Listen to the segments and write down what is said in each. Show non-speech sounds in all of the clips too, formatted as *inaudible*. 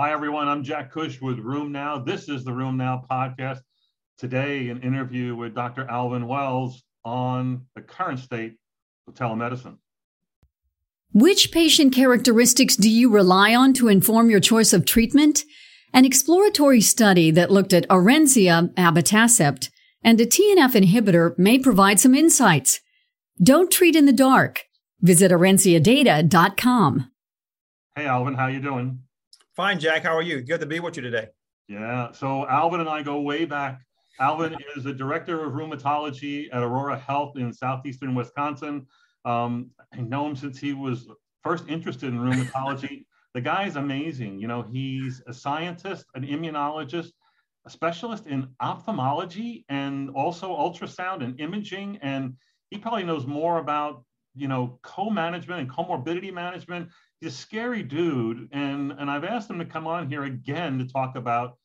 Hi, everyone. I'm Jack Cush with RheumNow. This is the RheumNow podcast. Today, an interview with Dr. Alvin Wells on the current state of telemedicine. Which patient characteristics do you rely on to inform your choice of treatment? An exploratory study that looked at Orencia abatacept and a TNF inhibitor may provide some insights. Don't treat in the dark. Visit orenciadata.com. Hey, Alvin, how you doing? Fine, Jack. How are you? Good to be with you today. Yeah. So Alvin and I go way back. Alvin is the director of rheumatology at Aurora Health in southeastern Wisconsin. Um, I know him since he was first interested in rheumatology. *laughs* the guy is amazing. You know, he's a scientist, an immunologist, a specialist in ophthalmology, and also ultrasound and imaging. And he probably knows more about you know co-management and comorbidity management. He's a scary dude, and and I've asked him to come on here again to talk about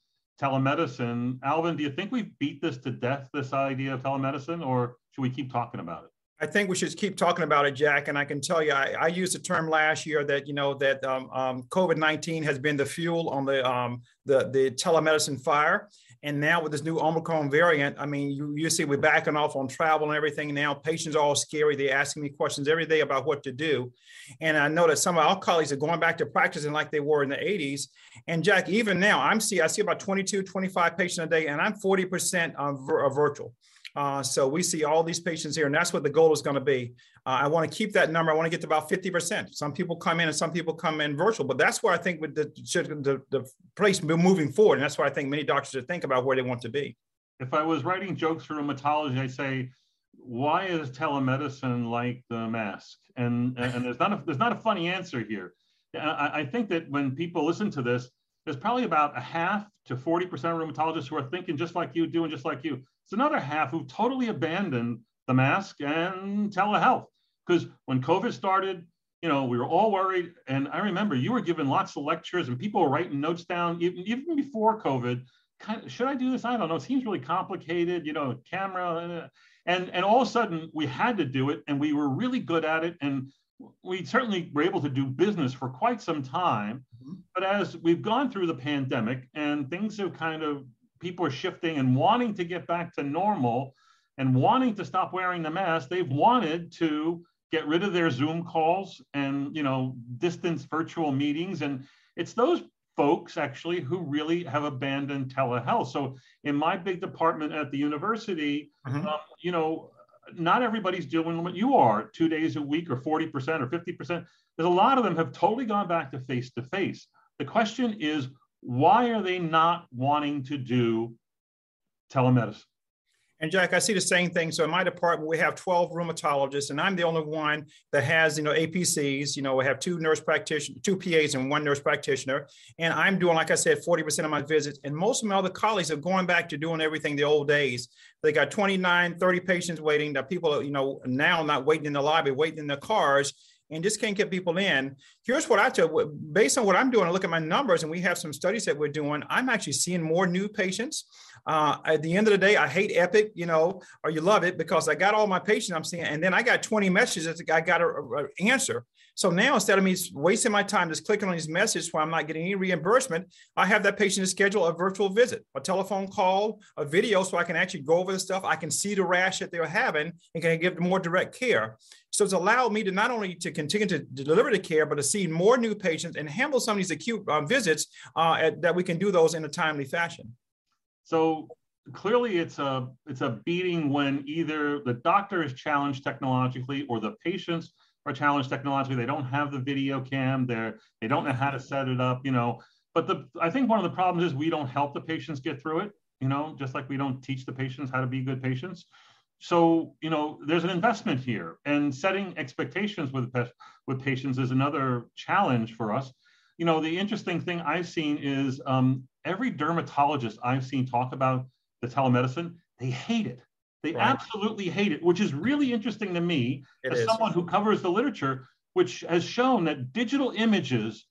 telemedicine. Alvin, do you think we beat this to death, this idea of telemedicine, or should we keep talking about it? I think we should keep talking about it, Jack. And I can tell you, I, I used the term last year that you know that um, um, COVID nineteen has been the fuel on the um, the the telemedicine fire. And now with this new Omicron variant, I mean, you, you see we're backing off on travel and everything now. Patients are all scary. They're asking me questions every day about what to do. And I know that some of our colleagues are going back to practicing like they were in the 80s. And Jack, even now, I'm see I see about 22, 25 patients a day, and I'm 40% uh, virtual. Uh, so we see all these patients here, and that's what the goal is going to be. Uh, I want to keep that number. I want to get to about 50%. Some people come in and some people come in virtual, but that's where I think with the, the, the place moving forward. And that's why I think many doctors should think about where they want to be. If I was writing jokes for rheumatology, I'd say, why is telemedicine like the mask? And, and there's, not a, there's not a funny answer here. I, I think that when people listen to this, there's probably about a half to 40% of rheumatologists who are thinking just like you, doing just like you. It's another half who totally abandoned the mask and telehealth. Because when COVID started, you know, we were all worried. And I remember you were giving lots of lectures and people were writing notes down even, even before COVID. Kind of, should I do this? I don't know. It seems really complicated, you know, camera. And, and all of a sudden we had to do it and we were really good at it. And we certainly were able to do business for quite some time. Mm-hmm. But as we've gone through the pandemic and things have kind of, people are shifting and wanting to get back to normal and wanting to stop wearing the mask, they've wanted to get rid of their Zoom calls and, you know, distance virtual meetings. And it's those folks actually who really have abandoned telehealth. So in my big department at the university, mm-hmm. um, you know, not everybody's doing what you are two days a week or 40% or 50%. There's a lot of them have totally gone back to face to face. The question is, why are they not wanting to do telemedicine? And Jack, I see the same thing. So in my department, we have 12 rheumatologists, and I'm the only one that has, you know, APCs. You know, we have two nurse practitioners, two PAs, and one nurse practitioner. And I'm doing, like I said, 40% of my visits. And most of my other colleagues are going back to doing everything the old days. They got 29, 30 patients waiting. That people, you know, now not waiting in the lobby, waiting in the cars and just can't get people in. Here's what I tell based on what I'm doing, I look at my numbers and we have some studies that we're doing. I'm actually seeing more new patients. Uh, at the end of the day, I hate Epic, you know, or you love it because I got all my patients I'm seeing, and then I got 20 messages that I got to answer. So now instead of me wasting my time just clicking on these messages where I'm not getting any reimbursement, I have that patient to schedule a virtual visit, a telephone call, a video, so I can actually go over the stuff. I can see the rash that they're having and can give more direct care. So it's allowed me to not only to continue to deliver the care, but to see more new patients and handle some of these acute uh, visits uh, at, that we can do those in a timely fashion. So clearly it's a it's a beating when either the doctor is challenged technologically or the patients are challenged technologically. They don't have the video cam. They're they don't know how to set it up. You know, but the I think one of the problems is we don't help the patients get through it. You know, just like we don't teach the patients how to be good patients. So you know, there's an investment here, and setting expectations with with patients is another challenge for us. You know, the interesting thing I've seen is um, every dermatologist I've seen talk about the telemedicine, they hate it. They right. absolutely hate it, which is really interesting to me it as is. someone who covers the literature, which has shown that digital images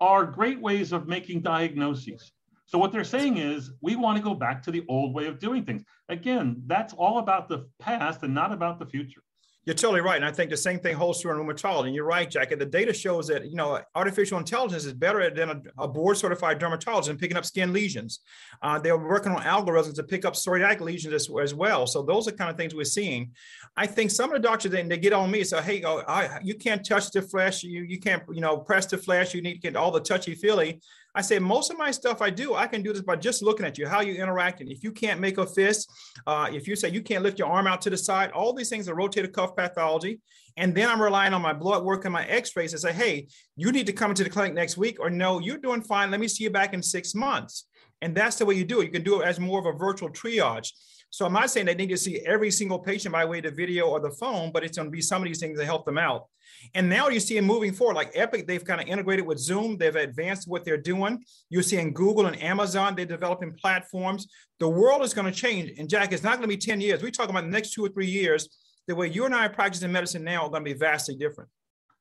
are great ways of making diagnoses. So what they're saying is we want to go back to the old way of doing things. Again, that's all about the past and not about the future. You're totally right. And I think the same thing holds true in rheumatology. And you're right, Jack. And the data shows that, you know, artificial intelligence is better than a, a board certified dermatologist in picking up skin lesions. Uh, they're working on algorithms to pick up psoriatic lesions as, as, well. So those are kind of things we're seeing. I think some of the doctors, they, they get on me and say, hey, oh, I, you can't touch the flesh. You, you can't, you know, press the flesh. You need to get all the touchy feely. I say most of my stuff I do, I can do this by just looking at you, how you interacting. If you can't make a fist, uh, if you say you can't lift your arm out to the side, all these things are rotator cuff pathology. And then I'm relying on my blood work and my x-rays to say, hey, you need to come into the clinic next week, or no, you're doing fine. Let me see you back in six months. And that's the way you do it. You can do it as more of a virtual triage. So I'm not saying they need to see every single patient by way of the video or the phone, but it's going to be some of these things that help them out. And now you see them moving forward, like Epic, they've kind of integrated with Zoom. They've advanced what they're doing. You're seeing Google and Amazon, they're developing platforms. The world is going to change. And Jack, it's not going to be 10 years. We're talking about the next two or three years. The way you and I are practicing medicine now are going to be vastly different.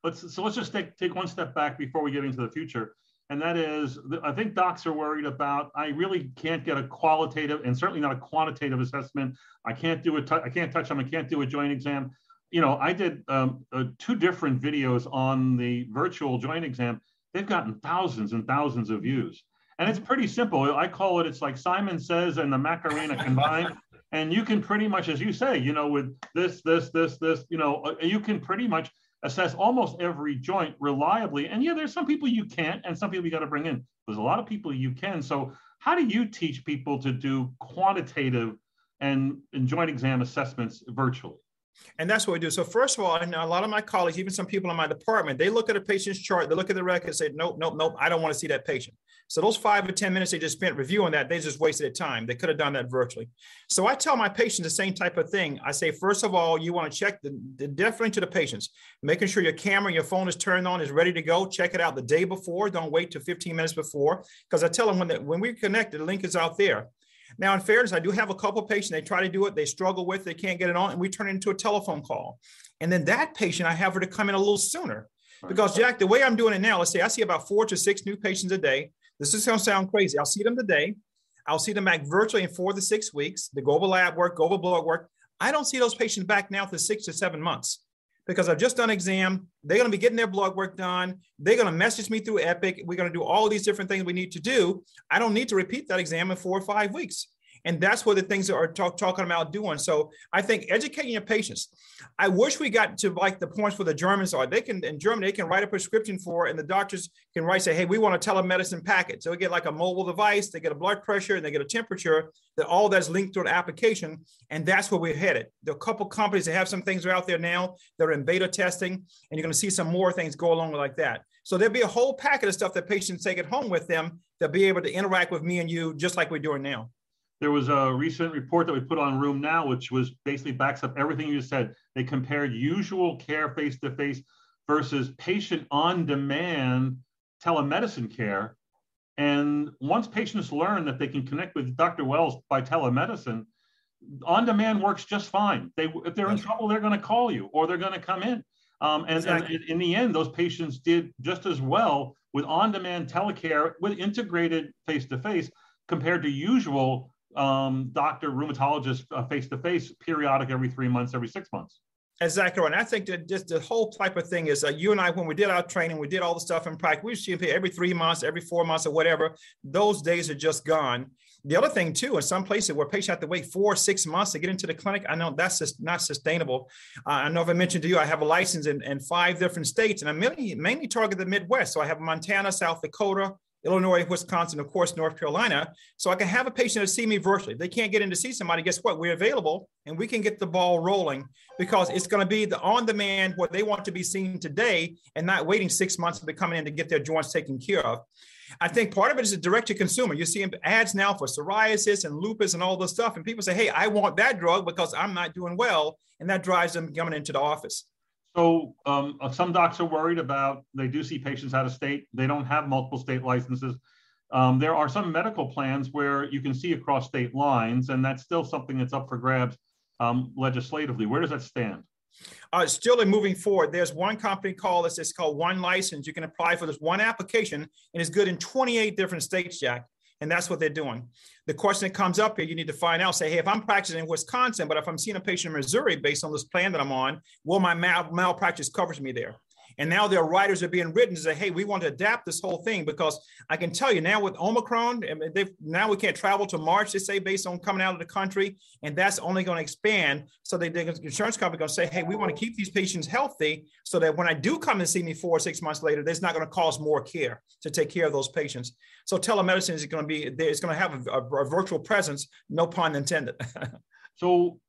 Let's, so let's just take, take one step back before we get into the future. And that is, I think docs are worried about, I really can't get a qualitative and certainly not a quantitative assessment. I can't do a, I can't touch them. I can't do a joint exam you know, I did um, uh, two different videos on the virtual joint exam. They've gotten thousands and thousands of views. And it's pretty simple. I call it, it's like Simon Says and the Macarena combined. *laughs* and you can pretty much, as you say, you know, with this, this, this, this, you know, uh, you can pretty much assess almost every joint reliably. And yeah, there's some people you can't, and some people you got to bring in. There's a lot of people you can. So, how do you teach people to do quantitative and, and joint exam assessments virtually? And that's what we do. So first of all, and a lot of my colleagues, even some people in my department, they look at a patient's chart, they look at the record and say, nope, nope, nope, I don't want to see that patient. So those five or 10 minutes they just spent reviewing that, they just wasted their time. They could have done that virtually. So I tell my patients the same type of thing. I say, first of all, you want to check the, the definitely to the patients, making sure your camera, your phone is turned on, is ready to go. Check it out the day before. Don't wait to 15 minutes before. Because I tell them when, the, when we connect, the link is out there. Now, in fairness, I do have a couple patients, they try to do it, they struggle with, they can't get it on, and we turn it into a telephone call. And then that patient, I have her to come in a little sooner. Because, Jack, the way I'm doing it now, let's say I see about four to six new patients a day. This is going to sound crazy. I'll see them today. I'll see them back virtually in four to six weeks. The global lab work, global blood work. I don't see those patients back now for six to seven months because I've just done exam. They're going to be getting their blood work done. They're going to message me through Epic. We're going to do all these different things we need to do. I don't need to repeat that exam in four or five weeks. And that's what the things that are talk, talking about doing. So I think educating your patients. I wish we got to like the points where the Germans are. They can in Germany, they can write a prescription for, and the doctors can write, say, hey, we want a telemedicine packet. So we get like a mobile device, they get a blood pressure, and they get a temperature, that all that's linked to an application. And that's where we're headed. There are a couple companies that have some things out there now that are in beta testing, and you're going to see some more things go along like that. So there'll be a whole packet of stuff that patients take at home with them. They'll be able to interact with me and you just like we're doing now. There was a recent report that we put on RheumNow, which was basically backs up everything you just said. They compared usual care face to face versus patient on demand telemedicine care. And once patients learn that they can connect with Dr. Wells by telemedicine, on demand works just fine. They, if they're in trouble, they're going to call you or they're going to come in. Um, and, exactly. and, in the end, those patients did just as well with on demand telecare with integrated face to face compared to usual um, doctor, rheumatologist face to face, periodic every three months, every six months. Exactly. And I think that just the whole type of thing is uh, you and I, when we did our training, we did all the stuff in practice. We see every three months, every four months, or whatever. Those days are just gone. The other thing too, in some places where patients have to wait four, six months to get into the clinic, I know that's just not sustainable. Uh, I know if I mentioned to you, I have a license in, in five different states, and I mainly mainly target the Midwest. So I have Montana, South Dakota, Illinois, Wisconsin, of course, North Carolina. So I can have a patient to see me virtually. If they can't get in to see somebody, guess what? We're available and we can get the ball rolling because it's going to be the on demand what they want to be seen today and not waiting six months to be coming in to get their joints taken care of. I think part of it is direct to consumer. You see ads now for psoriasis and lupus and all this stuff. And people say, hey, I want that drug because I'm not doing well. And that drives them coming into the office. So um, uh, some docs are worried about, they do see patients out of state. They don't have multiple state licenses. Um, there are some medical plans where you can see across state lines, and that's still something that's up for grabs um, legislatively. Where does that stand? Uh, still in moving forward, there's one company called this. it's called One License. You can apply for this one application, and it's good in 28 different states, Jack. And that's what they're doing. The question that comes up here, you need to find out, say, hey, if I'm practicing in Wisconsin, but if I'm seeing a patient in Missouri based on this plan that I'm on, will my mal- malpractice coverage me there? And now their writers are being written to say, hey, we want to adapt this whole thing because I can tell you now with Omicron, now we can't travel to March, they say, based on coming out of the country. And that's only going to expand. So the, the insurance company going to say, hey, we want to keep these patients healthy so that when I do come and see me four or six months later, there's not going to cost more care to take care of those patients. So telemedicine is going to be, it's going to have a, a, a virtual presence, no pun intended. *laughs* so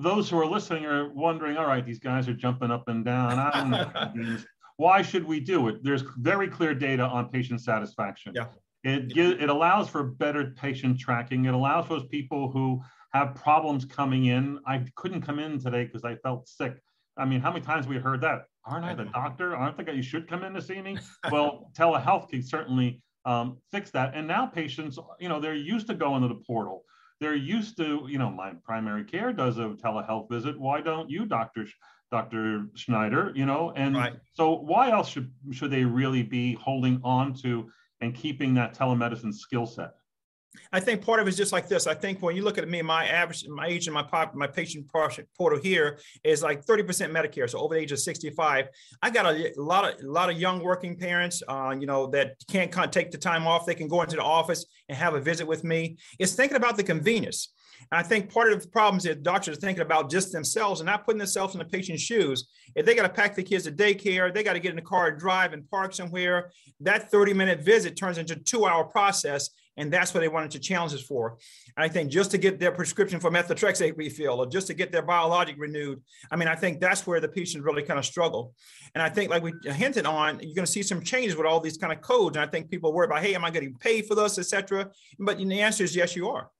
those who are listening are wondering, all right, these guys are jumping up and down. I don't know. *laughs* Why should we do it? There's very clear data on patient satisfaction. Yeah. It, it allows for better patient tracking. It allows those people who have problems coming in. I couldn't come in today because I felt sick. I mean, how many times we heard that? Aren't I the doctor? Aren't the guy you should come in to see me? *laughs* Well, telehealth can certainly um, fix that. And now patients, you know, they're used to going to the portal they're used to, you know, my primary care does a telehealth visit. Why don't you, Doctor Dr. Schneider? You know, and right. so why else should should they really be holding on to and keeping that telemedicine skill set? I think part of it is just like this. I think when you look at me, my average, my age and my pop, my patient portal here is like 30% Medicare, so over the age of 65. I got a, lot of a lot of young working parents, uh, you know, that can't take the time off. They can go into the office and have a visit with me. It's thinking about the convenience. And I think part of the problems is that doctors are thinking about just themselves and not putting themselves in the patient's shoes. If they got to pack the kids to daycare, they got to get in the car and drive and park somewhere. That 30 minute visit turns into a two hour process. And that's what they wanted to challenge us for. And I think just to get their prescription for methotrexate refill or just to get their biologic renewed, I mean, I think that's where the patients really kind of struggle. And I think, like we hinted on, you're going to see some changes with all these kind of codes. And I think people worry about, hey, am I getting paid for this, etc. But the answer is yes, you are.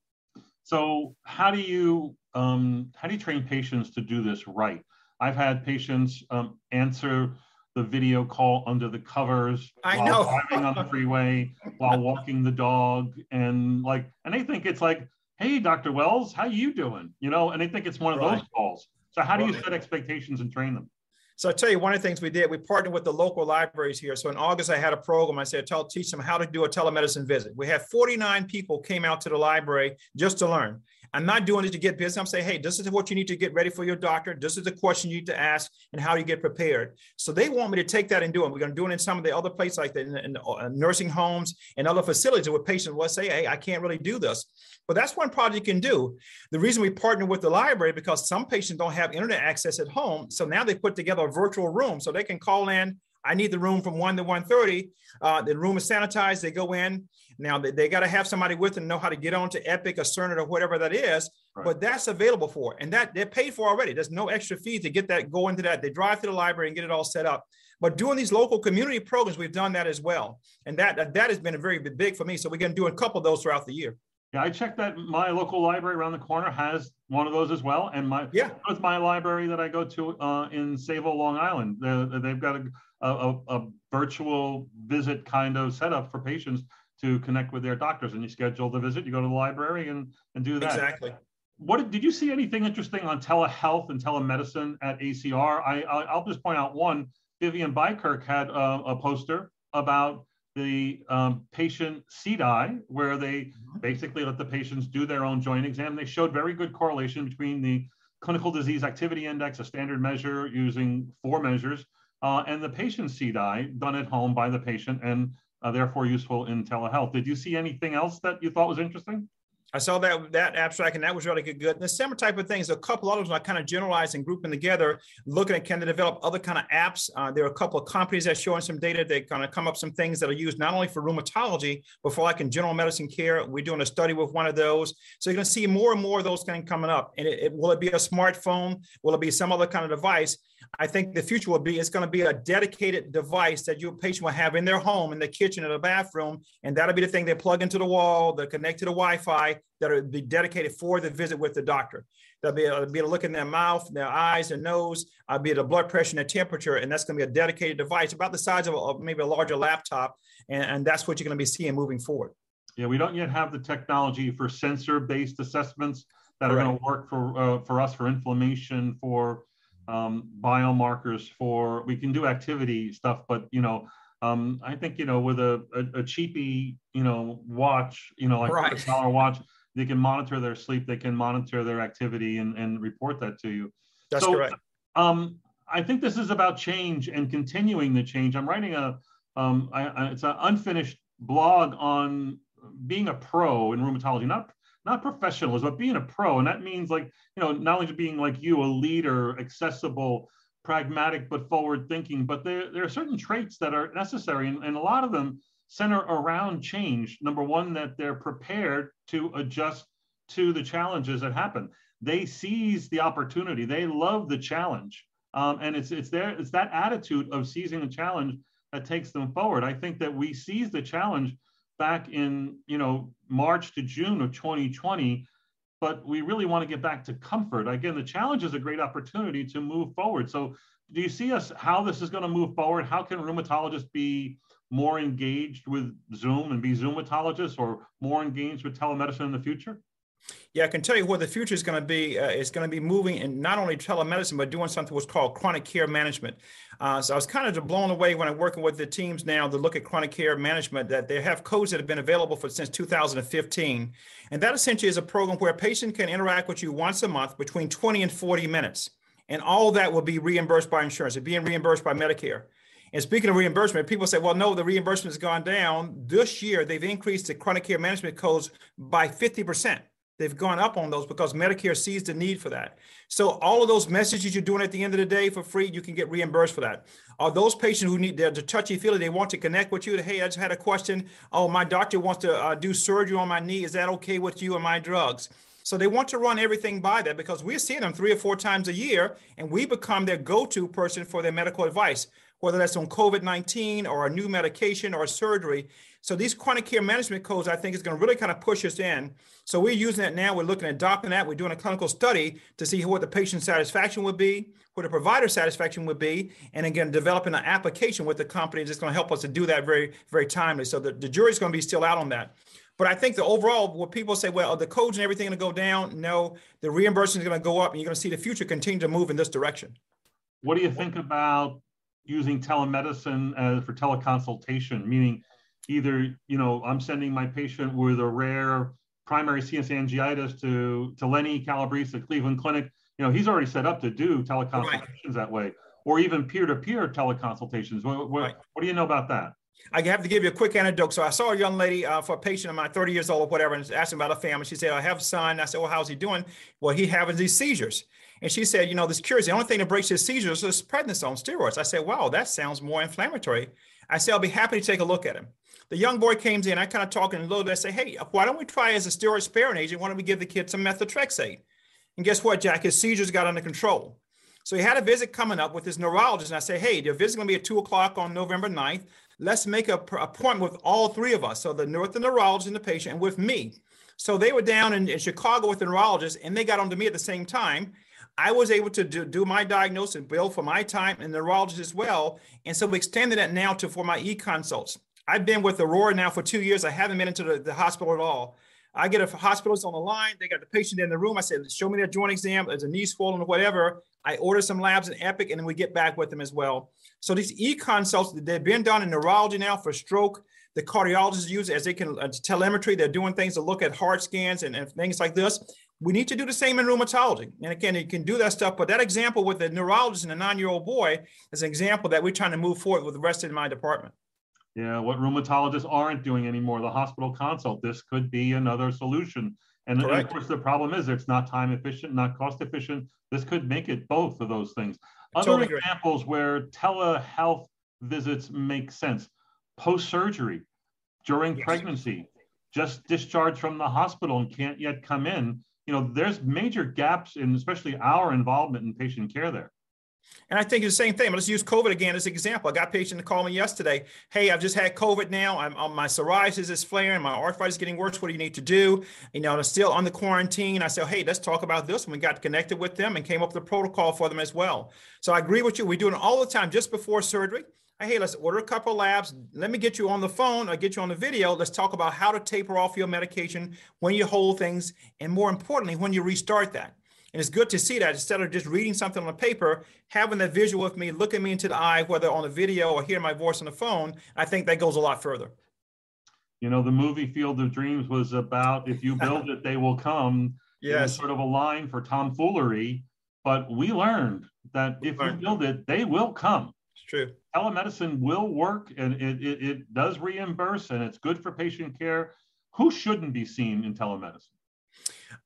So how do you um, how do you train patients to do this right? I've had patients um, answer the video call under the covers I while know. driving on the freeway, *laughs* while walking the dog, and like, and they think it's like, "Hey, Dr. Wells, how you doing?" You know, and they think it's one of right. those calls. So how do you set expectations and train them? So I tell you, one of the things we did, we partnered with the local libraries here. So in August, I had a program. I said, tell, teach them how to do a telemedicine visit. We had 49 people came out to the library just to learn. I'm not doing it to get business. I'm saying, hey, this is what you need to get ready for your doctor. This is the question you need to ask and how you get prepared. So they want me to take that and do it. We're going to do it in some of the other places like the, in, in uh, nursing homes and other facilities where patients will say, hey, I can't really do this. But that's one project you can do. The reason we partner with the library because some patients don't have internet access at home. So now they put together a virtual room so they can call in. I need the room from 1 to 1.30. Uh, the room is sanitized. They go in. Now they, they got to have somebody with them know how to get on to Epic or Cerner or whatever that is. Right. But that's available for, and that they're paid for already. There's no extra fee to get that go into that. They drive to the library and get it all set up. But doing these local community programs, we've done that as well, and that that has been a very big for me. So we're going to do a couple of those throughout the year. Yeah, I checked that my local library around the corner has one of those as well, and my yeah, with my library that I go to uh, in Sayville, Long Island, they've got a, a, a virtual visit kind of setup for patients to connect with their doctors. And you schedule the visit, you go to the library and and do that. Exactly. What did you see anything interesting on telehealth and telemedicine at ACR? I I'll just point out one. Vivian Bykerk had a, a poster about the um, patient CDAI, where they mm-hmm. basically let the patients do their own joint exam. They showed very good correlation between the clinical disease activity index, a standard measure using four measures, uh, and the patient CDAI done at home by the patient and uh, therefore useful in telehealth. Did you see anything else that you thought was interesting? I saw that that abstract, and that was really good. And the similar type of things, a couple others I kind of generalized and grouping together, looking at can they develop other kind of apps. Uh, there are a couple of companies that showing some data that kind of come up some things that are used not only for rheumatology, but for like in general medicine care. We're doing a study with one of those. So you're going to see more and more of those kind of coming up. And it, it, will it be a smartphone? Will it be some other kind of device? I think the future will be it's going to be a dedicated device that your patient will have in their home, in the kitchen, in the bathroom, and that'll be the thing they plug into the wall, they connect to the Wi-Fi, that'll be dedicated for the visit with the doctor. They'll be able, be able to look in their mouth, their eyes, their nose, uh, be the blood pressure and the temperature, and that's going to be a dedicated device about the size of a, maybe a larger laptop, and, and that's what you're going to be seeing moving forward. Yeah, we don't yet have the technology for sensor-based assessments that are going to work for uh, for us for inflammation, for um, biomarkers for we can do activity stuff, but you know Um, I think you know with a, a, a cheapy you know watch, you know like right. a dollar watch, they can monitor their sleep, they can monitor their activity, and and report that to you. That's so, correct. Um, I think this is about change and continuing the change. I'm writing a um, I, I, it's an unfinished blog on being a pro in rheumatology, not not professionalism, but being a pro, and that means like you know not only being like you, a leader, accessible, pragmatic but forward thinking, but there there are certain traits that are necessary, and, and a lot of them center around change. Number one, that they're prepared to adjust to the challenges that happen. They seize the opportunity. They love the challenge, um, and it's it's there. It's that attitude of seizing the challenge that takes them forward. I think that we seize the challenge back in you know March to June of 2020, but we really want to get back to comfort. Again, the challenge is a great opportunity to move forward. So, do you see us how this is going to move forward? How can rheumatologists be more engaged with Zoom and be Zoomatologists, or more engaged with telemedicine in the future? Yeah, I can tell you where the future is going to be. Uh, it's going to be moving in not only telemedicine, but doing something what's called chronic care management. Uh, so I was kind of blown away when I'm working with the teams now to look at chronic care management that they have codes that have been available for since 2015. And that essentially is a program where a patient can interact with you once a month between 20 and 40 minutes. And all that will be reimbursed by insurance. It's being reimbursed by Medicare. And speaking of reimbursement, people say, well, no, the reimbursement has gone down. This year, they've increased the chronic care management codes by 50%. They've gone up on those because Medicare sees the need for that. So all of those messages you're doing at the end of the day for free, you can get reimbursed for that. Are those patients who need the, the touchy feely, they want to connect with you? Hey, I just had a question. Oh, my doctor wants to uh, do surgery on my knee. Is that okay with you and my drugs? So they want to run everything by that because we're seeing them three or four times a year, and we become their go-to person for their medical advice, whether that's on COVID-19 or a new medication or surgery. So these chronic care management codes, I think, is going to really kind of push us in. So we're using that now. We're looking at adopting that. We're doing a clinical study to see what the patient satisfaction would be, what the provider satisfaction would be, and again, developing an application with the company that's going to help us to do that very, very timely. So the, the jury's going to be still out on that. But I think the overall, what people say, well, the codes and everything going to go down? No, the reimbursement is going to go up, and you're going to see the future continue to move in this direction. What do you think about using telemedicine as for teleconsultation? Meaning, either you know i'm sending my patient with a rare primary CNS angiitis to to lenny calabrese at cleveland clinic you know he's already set up to do teleconsultations right. that way or even peer-to-peer teleconsultations what, what, right. what do you know about that I have to give you a quick anecdote. So I saw a young lady uh, for a patient of mine, 30 years old or whatever, and asking about a family. She said, I have a son. I said, well, how's he doing? Well, he having these seizures. And she said, you know, this curious, the only thing that breaks his seizures is prednisone steroids. I said, wow, that sounds more inflammatory. I said, I'll be happy to take a look at him the young boy comes in. I kind of talk in a little bit. I say, hey, why don't we try as a steroid sparing agent? Why don't we give the kid some methotrexate? And guess what, Jack? His seizures got under control. So he had a visit coming up with his neurologist. And I say, hey, the visit's going to be at two o'clock on November 9th. Let's make an appointment with all three of us. So the, with the neurologist and the patient and with me. So they were down in, in Chicago with the neurologist and they got on to me at the same time. I was able to do, do my diagnosis and bill for my time and the neurologist as well. And so we extended that now to for my e-consults. I've been with Aurora now for two years. I haven't been into the, the hospital at all. I get a hospitalist on the line. They got the patient in the room. I said, show me their joint exam. There's a knee swollen or whatever. I order some labs in Epic and then we get back with them as well. So these e-consults, they've been done in neurology now for stroke. The cardiologists use as they can uh, telemetry. They're doing things to look at heart scans and, and things like this. We need to do the same in rheumatology. And again, you can do that stuff. But that example with the neurologist and the nine-year-old boy is an example that we're trying to move forward with the rest of my department. Yeah, what rheumatologists aren't doing anymore, the hospital consult. This could be another solution. And, and, of course, the problem is it's not time efficient, not cost efficient. This could make it both of those things. Other totally examples agree. where telehealth visits make sense post surgery, during yes. pregnancy, just discharged from the hospital and can't yet come in. You know, there's major gaps in especially our involvement in patient care there. And I think it's the same thing. Let's use COVID again as an example. I got a patient to call me yesterday. Hey, I've just had COVID now. I'm, I'm, my psoriasis is flaring. My arthritis is getting worse. What do you need to do? You know, I'm still on the quarantine. I said, hey, let's talk about this. And we got connected with them and came up with a protocol for them as well. So I agree with you. We do it all the time just before surgery. Hey, let's order a couple labs. Let me get you on the phone I get you on the video. Let's talk about how to taper off your medication when you hold things. And more importantly, when you restart that. And it's good to see that instead of just reading something on a paper, having that visual with me, looking me into the eye, whether on a video or hearing my voice on the phone, I think that goes a lot further. You know, the movie Field of Dreams was about if you *laughs* build it, they will come. Yes. Sort of a line for tomfoolery. But we learned that if you build it, they will come. It's true. Telemedicine will work and it, it, it does reimburse and it's good for patient care. Who shouldn't be seen in telemedicine?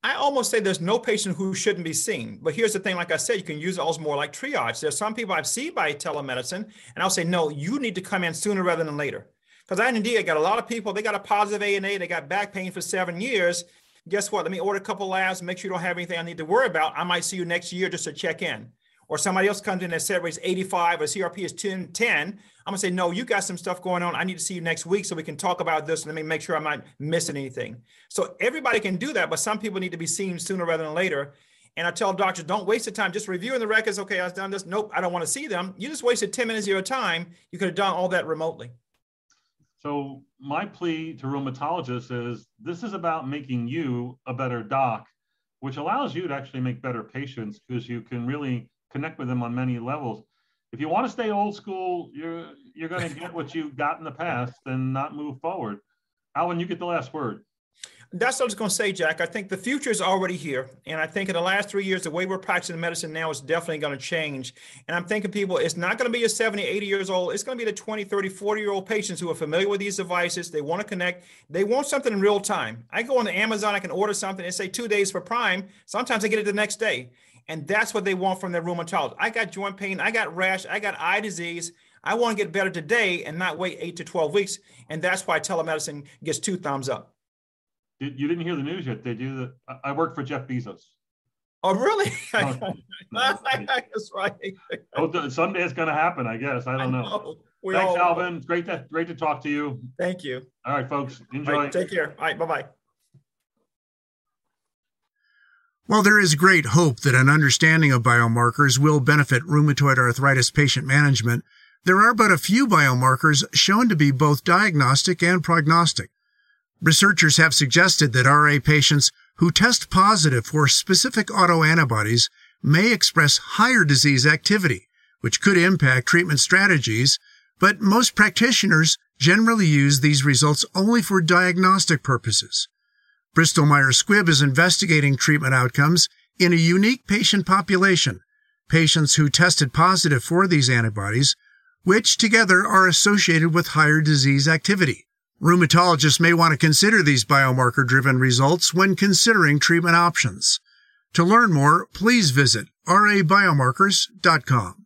I almost say there's no patient who shouldn't be seen. But here's the thing, like I said, you can use it also more like triage. There's some people I've seen by telemedicine, and I'll say, no, you need to come in sooner rather than later. Because I indeed got a lot of people, they got a positive ANA, they got back pain for seven years. Guess what? Let me order a couple labs, make sure you don't have anything I need to worry about. I might see you next year just to check in. Or somebody else comes in and said rate's 85 or CRP is 10, 10. I'm gonna say, no, you got some stuff going on. I need to see you next week so we can talk about this. Let me make sure I'm not missing anything. So everybody can do that, but some people need to be seen sooner rather than later. And I tell doctors, don't waste the time just reviewing the records. Okay, I've done this. Nope, I don't want to see them. You just wasted 10 minutes of your time. You could have done all that remotely. So my plea to rheumatologists is this is about making you a better doc, which allows you to actually make better patients because you can really connect with them on many levels. If you want to stay old school, you're you're going to get what you got in the past and not move forward. Alan, you get the last word. That's what I was going to say, Jack. I think the future is already here. And I think in the last three years, the way we're practicing medicine now is definitely going to change. And I'm thinking people, it's not going to be a 70, 80 years old. It's going to be the 20, 30, 40 year old patients who are familiar with these devices. They want to connect. They want something in real time. I go on Amazon, I can order something and say two days for Prime. Sometimes I get it the next day. And that's what they want from their rheumatologist. I got joint pain, I got rash, I got eye disease. I want to get better today and not wait eight to 12 weeks. And that's why telemedicine gets two thumbs up. You didn't hear the news yet. They do the. I work for Jeff Bezos. Oh, really? *laughs* Oh, *laughs* That's right. Oh, someday it's going to happen. I guess. I don't I know. know. Thanks, all... Alvin. Great to great to talk to you. Thank you. All right, folks. Enjoy. Right, take care. All right. Bye bye. While there is great hope that an understanding of biomarkers will benefit rheumatoid arthritis patient management, there are but a few biomarkers shown to be both diagnostic and prognostic. Researchers have suggested that RA patients who test positive for specific autoantibodies may express higher disease activity, which could impact treatment strategies, but most practitioners generally use these results only for diagnostic purposes. Bristol Myers Squibb is investigating treatment outcomes in a unique patient population, patients who tested positive for these antibodies, which together are associated with higher disease activity. Rheumatologists may want to consider these biomarker driven results when considering treatment options. To learn more, please visit rabiomarkers.com.